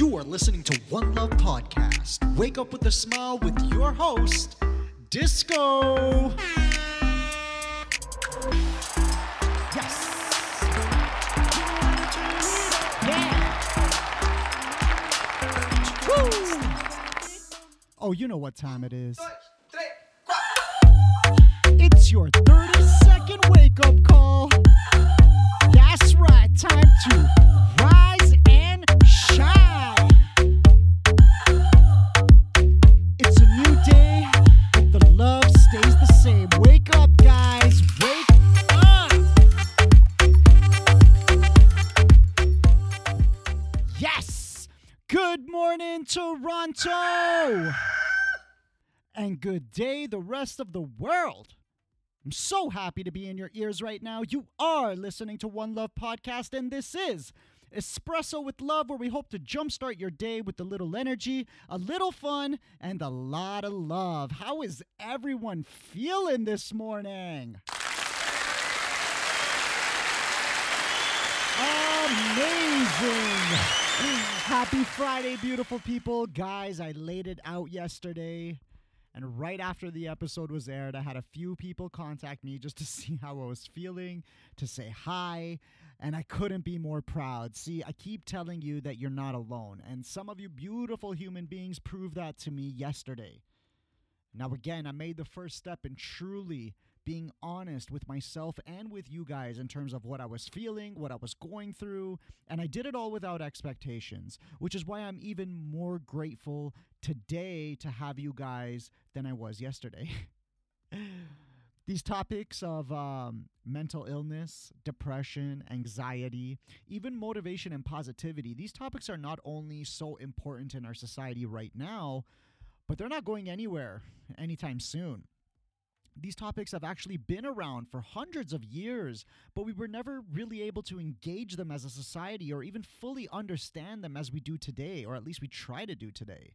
You are listening to One Love Podcast. Wake up with a smile with your host, Disco. Yes. Yeah. Woo. Oh, you know what time it is. It's your 30 And good day, the rest of the world. I'm so happy to be in your ears right now. You are listening to One Love Podcast, and this is Espresso with Love, where we hope to jumpstart your day with a little energy, a little fun, and a lot of love. How is everyone feeling this morning? Amazing! Happy Friday, beautiful people. Guys, I laid it out yesterday. And right after the episode was aired, I had a few people contact me just to see how I was feeling, to say hi, and I couldn't be more proud. See, I keep telling you that you're not alone, and some of you beautiful human beings proved that to me yesterday. Now, again, I made the first step in truly being honest with myself and with you guys in terms of what I was feeling, what I was going through, and I did it all without expectations, which is why I'm even more grateful today to have you guys than I was yesterday. These topics of um, mental illness, depression, anxiety, even motivation and positivity, these topics are not only so important in our society right now, but they're not going anywhere anytime soon. These topics have actually been around for hundreds of years, but we were never really able to engage them as a society or even fully understand them as we do today, or at least we try to do today.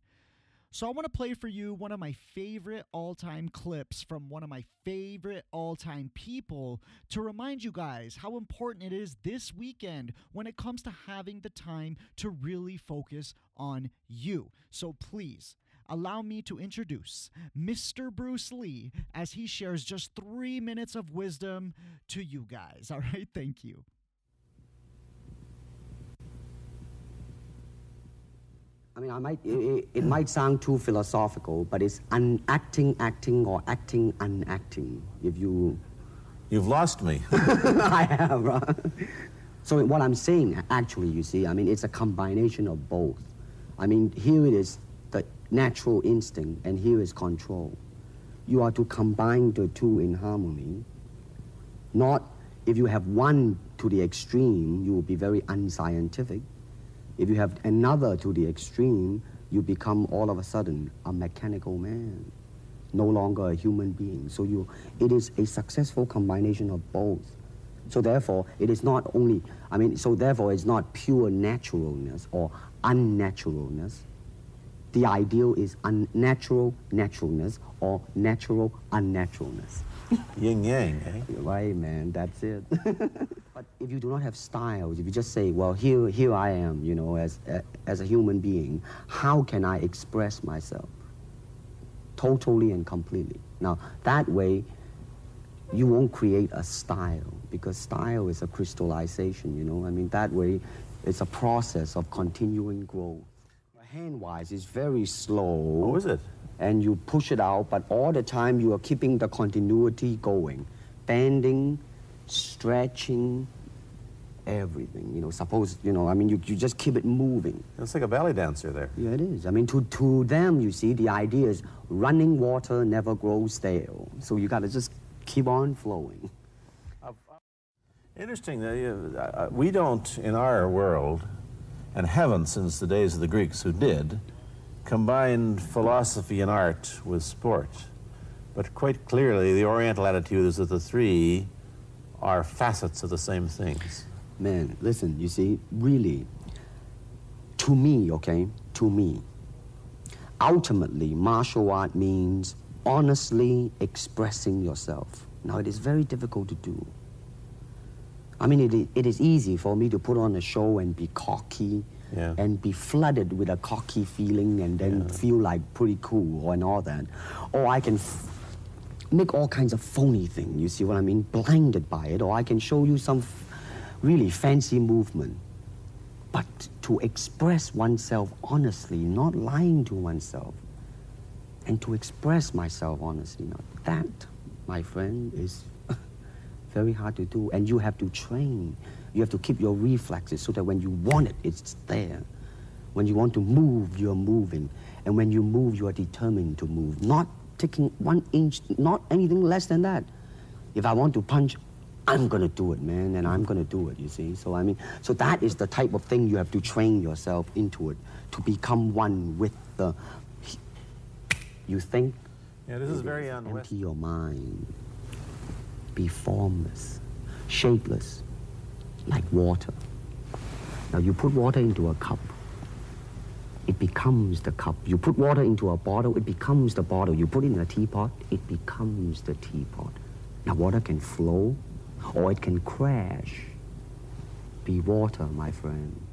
So, I want to play for you one of my favorite all time clips from one of my favorite all time people to remind you guys how important it is this weekend when it comes to having the time to really focus on you. So, please allow me to introduce Mr. Bruce Lee as he shares just three minutes of wisdom to you guys. All right, thank you. I mean, I might, it, it might sound too philosophical, but it's unacting, acting, or acting, unacting. If you. You've lost me. I have, right? So, what I'm saying, actually, you see, I mean, it's a combination of both. I mean, here it is the natural instinct, and here is control. You are to combine the two in harmony. Not if you have one to the extreme, you will be very unscientific. If you have another to the extreme, you become all of a sudden a mechanical man, no longer a human being. So you, it is a successful combination of both. So therefore, it is not only, I mean, so therefore it's not pure naturalness or unnaturalness. The ideal is unnatural naturalness or natural unnaturalness. Yin yang, eh? Right, man, that's it. but if you do not have styles, if you just say, well, here, here I am, you know, as, a, as a human being, how can I express myself? Totally and completely. Now, that way, you won't create a style because style is a crystallization, you know. I mean, that way, it's a process of continuing growth. Hand-wise, it's very slow. Oh, is it? And you push it out, but all the time you are keeping the continuity going. Bending, stretching, everything. You know, suppose, you know, I mean, you, you just keep it moving. It's like a ballet dancer there. Yeah, it is. I mean, to, to them, you see, the idea is running water never grows stale. So you got to just keep on flowing. Interesting. that, uh, we don't, in our world, and haven't since the days of the Greeks who did, combine philosophy and art with sport. But quite clearly, the Oriental attitude is that the three are facets of the same things. Man, listen, you see, really, to me, okay, to me, ultimately, martial art means honestly expressing yourself. Now, it is very difficult to do. I mean, it, it is easy for me to put on a show and be cocky Yeah. and be flooded with a cocky feeling and then feel like pretty cool and all that. Or I can f- make all kinds of phony thing, you see what I mean? Blinded by it. Or I can show you some really fancy movement. But to express oneself honestly, not lying to oneself, and to express myself honestly, now that, my friend, is very hard to do. And you have to train. You have to keep your reflexes so that when you want it, it's there. When you want to move, you're moving. And when you move, you are determined to move. Not taking one inch, not anything less than that. If I want to punch, I'm gonna do it, man, and I'm gonna do it, you see. So I mean, so that is the type of thing you have to train yourself into it, to become one with the you think Yeah, this is very un Empty your mind. Be formless, shapeless, like water. Now you put water into a cup. It becomes the cup. You put water into a bottle, it becomes the bottle. You put it in a teapot, it becomes the teapot. Now water can flow or it can crash. Be water, my friend.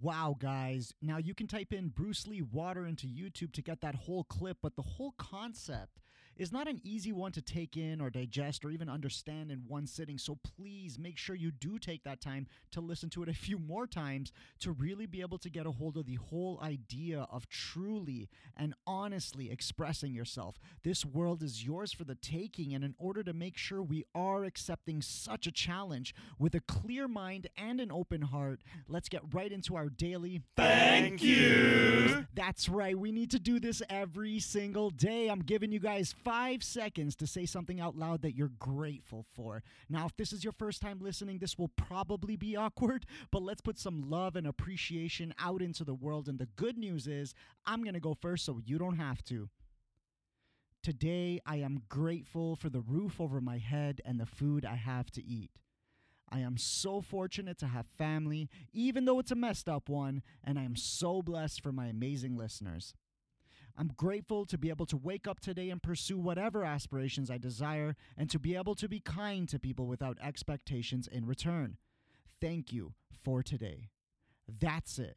Wow, guys. Now you can type in Bruce Lee water into YouTube to get that whole clip, but the whole concept is not an easy one to take in or digest or even understand in one sitting. So please make sure you do take that time to listen to it a few more times to really be able to get a hold of the whole idea of truly and honestly expressing yourself. This world is yours for the taking, and in order to make sure we are accepting such a challenge with a clear mind and an open heart, let's get right into our daily Thank you. that's right. We need to do this every single day. I'm giving you guys five seconds to say something out loud that you're grateful for. Now, if this is your first time listening, this will probably be awkward, but let's put some love and appreciation out into the world. And the good news is, I'm going to go first so you don't have to. Today, I am grateful for the roof over my head and the food I have to eat. I am so fortunate to have family, even though it's a messed up one, and I am so blessed for my amazing listeners. I'm grateful to be able to wake up today and pursue whatever aspirations I desire and to be able to be kind to people without expectations in return. Thank you for today. That's it.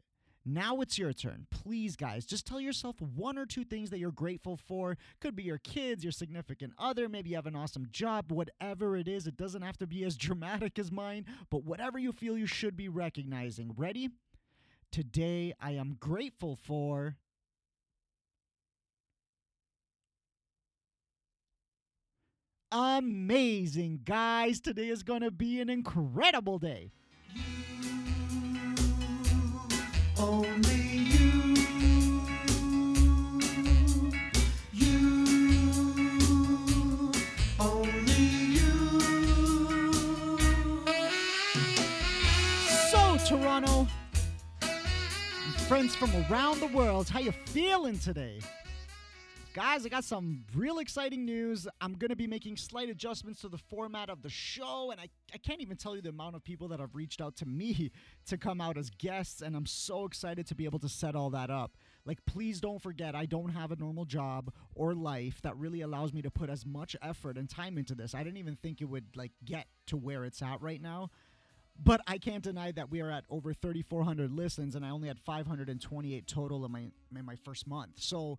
Now it's your turn. Please, guys, just tell yourself one or two things that you're grateful for. Could be your kids, your significant other, maybe you have an awesome job, whatever it is. It doesn't have to be as dramatic as mine, but whatever you feel you should be recognizing. Ready? Today, I am grateful for. Amazing, guys. Today is going to be an incredible day. Only you. You. Only you. So, Toronto, friends from around the world, how you feeling today? Guys, I got some real exciting news. I'm going to be making slight adjustments to the format of the show, and I, I can't even tell you the amount of people that have reached out to me to come out as guests, and I'm so excited to be able to set all that up. Like, please don't forget, I don't have a normal job or life that really allows me to put as much effort and time into this. I didn't even think it would, like, get to where it's at right now. But I can't deny that we are at over 3,400 listens, and I only had 528 total in my in my first month. So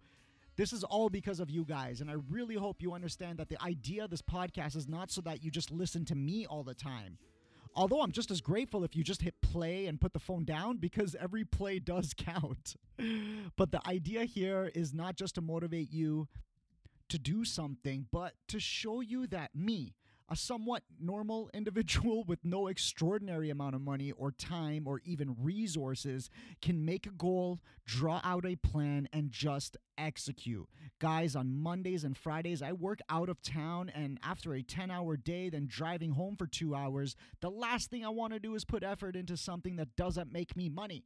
this is all because of you guys, and I really hope you understand that the idea of this podcast is not so that you just listen to me all the time. Although I'm just as grateful if you just hit play and put the phone down because every play does count. But the idea here is not just to motivate you to do something, but to show you that me, a somewhat normal individual with no extraordinary amount of money or time or even resources, can make a goal, draw out a plan, and just execute. Guys, on Mondays and Fridays, I work out of town, and after a 10 hour day, then driving home for two hours, the last thing I want to do is put effort into something that doesn't make me money.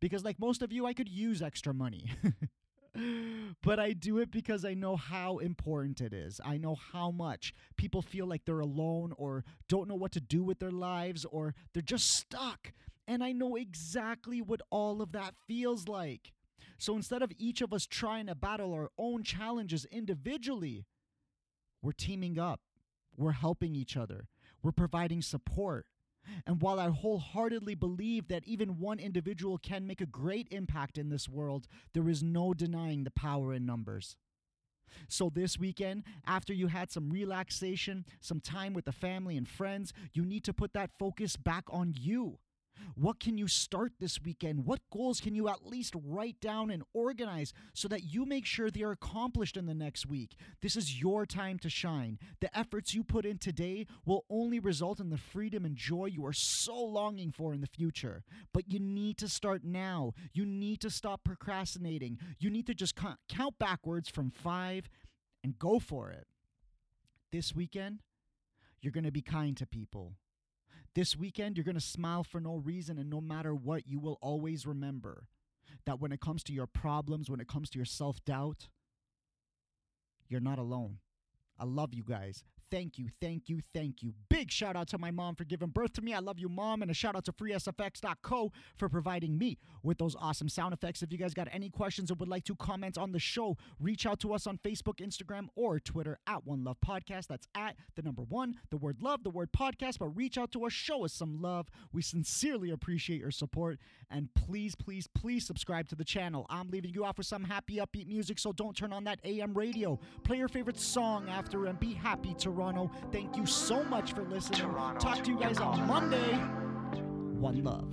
Because, like most of you, I could use extra money. but I do it because I know how important it is. I know how much people feel like they're alone or don't know what to do with their lives or they're just stuck. And I know exactly what all of that feels like. So instead of each of us trying to battle our own challenges individually, we're teaming up. We're helping each other. We're providing support. And while I wholeheartedly believe that even one individual can make a great impact in this world, there is no denying the power in numbers. So, this weekend, after you had some relaxation, some time with the family and friends, you need to put that focus back on you. What can you start this weekend? What goals can you at least write down and organize so that you make sure they are accomplished in the next week? This is your time to shine. The efforts you put in today will only result in the freedom and joy you are so longing for in the future. But you need to start now. You need to stop procrastinating. You need to just count backwards from five and go for it. This weekend, you're going to be kind to people. This weekend, you're going to smile for no reason, and no matter what, you will always remember that when it comes to your problems, when it comes to your self doubt, you're not alone. I love you guys. Thank you, thank you, thank you. Big shout out to my mom for giving birth to me. I love you, mom. And a shout out to freesfx.co for providing me with those awesome sound effects. If you guys got any questions or would like to comment on the show, reach out to us on Facebook, Instagram, or Twitter at One Love Podcast. That's at the number one, the word love, the word podcast. But reach out to us, show us some love. We sincerely appreciate your support. And please, please, please subscribe to the channel. I'm leaving you off with some happy, upbeat music, so don't turn on that AM radio. Play your favorite song after and be happy, Toronto. Thank you so much for listening. Talk to you guys on Monday. One love.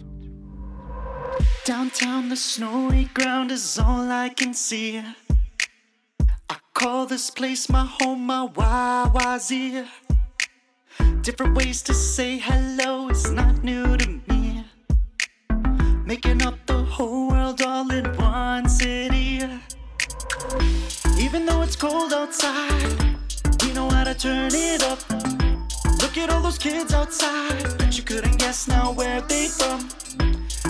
Downtown, the snowy ground is all I can see. I call this place my home, my YYZ. Different ways to say hello is not new to me. Making up the whole world all in one city. Even though it's cold outside, we know how to turn it up. Look at all those kids outside, bet you couldn't guess now where they from.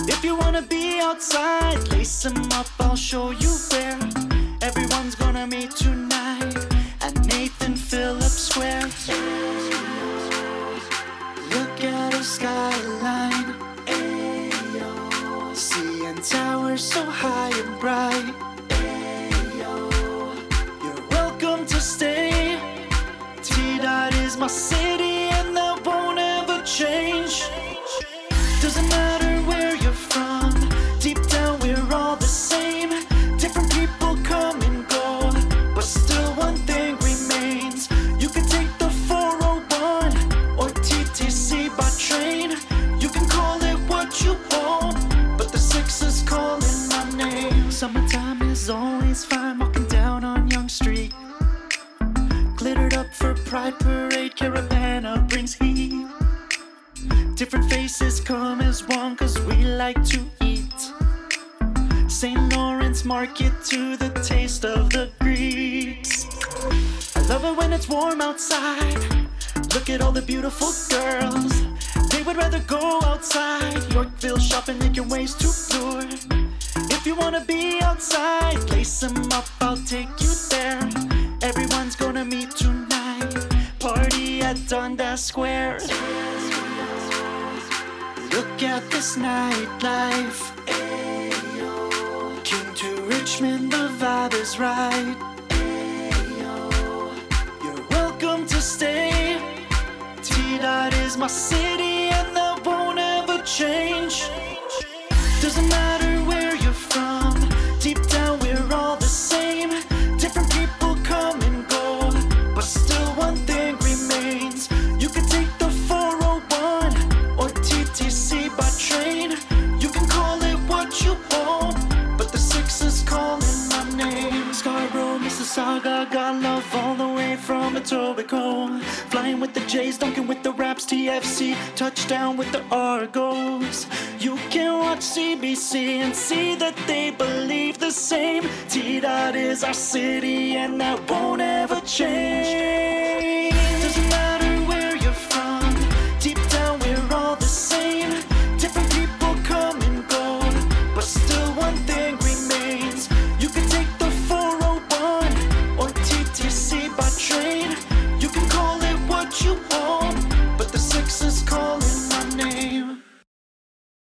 If you wanna be outside, lace them up, I'll show you where. Everyone's gonna meet tonight at Nathan Phillips Square. Look at the skyline, ayo. Seeing towers so high and bright, T-Dot is Pride Parade, Caribana brings heat. Different faces come as one, cause we like to eat. St. Lawrence Market to the taste of the Greeks. I love it when it's warm outside. Look at all the beautiful girls. They would rather go outside. Yorkville shopping, making ways to lure. If you wanna be outside, lace them up, I'll take you there. Dundas Square. Look at this nightlife. King to Richmond, the vibe is right. You're welcome to stay. T Dot is my city, and that won't ever change. Doesn't matter touchdown with the Argos. You can watch CBC and see that they believe the same. T Dot is our city, and that won't ever change.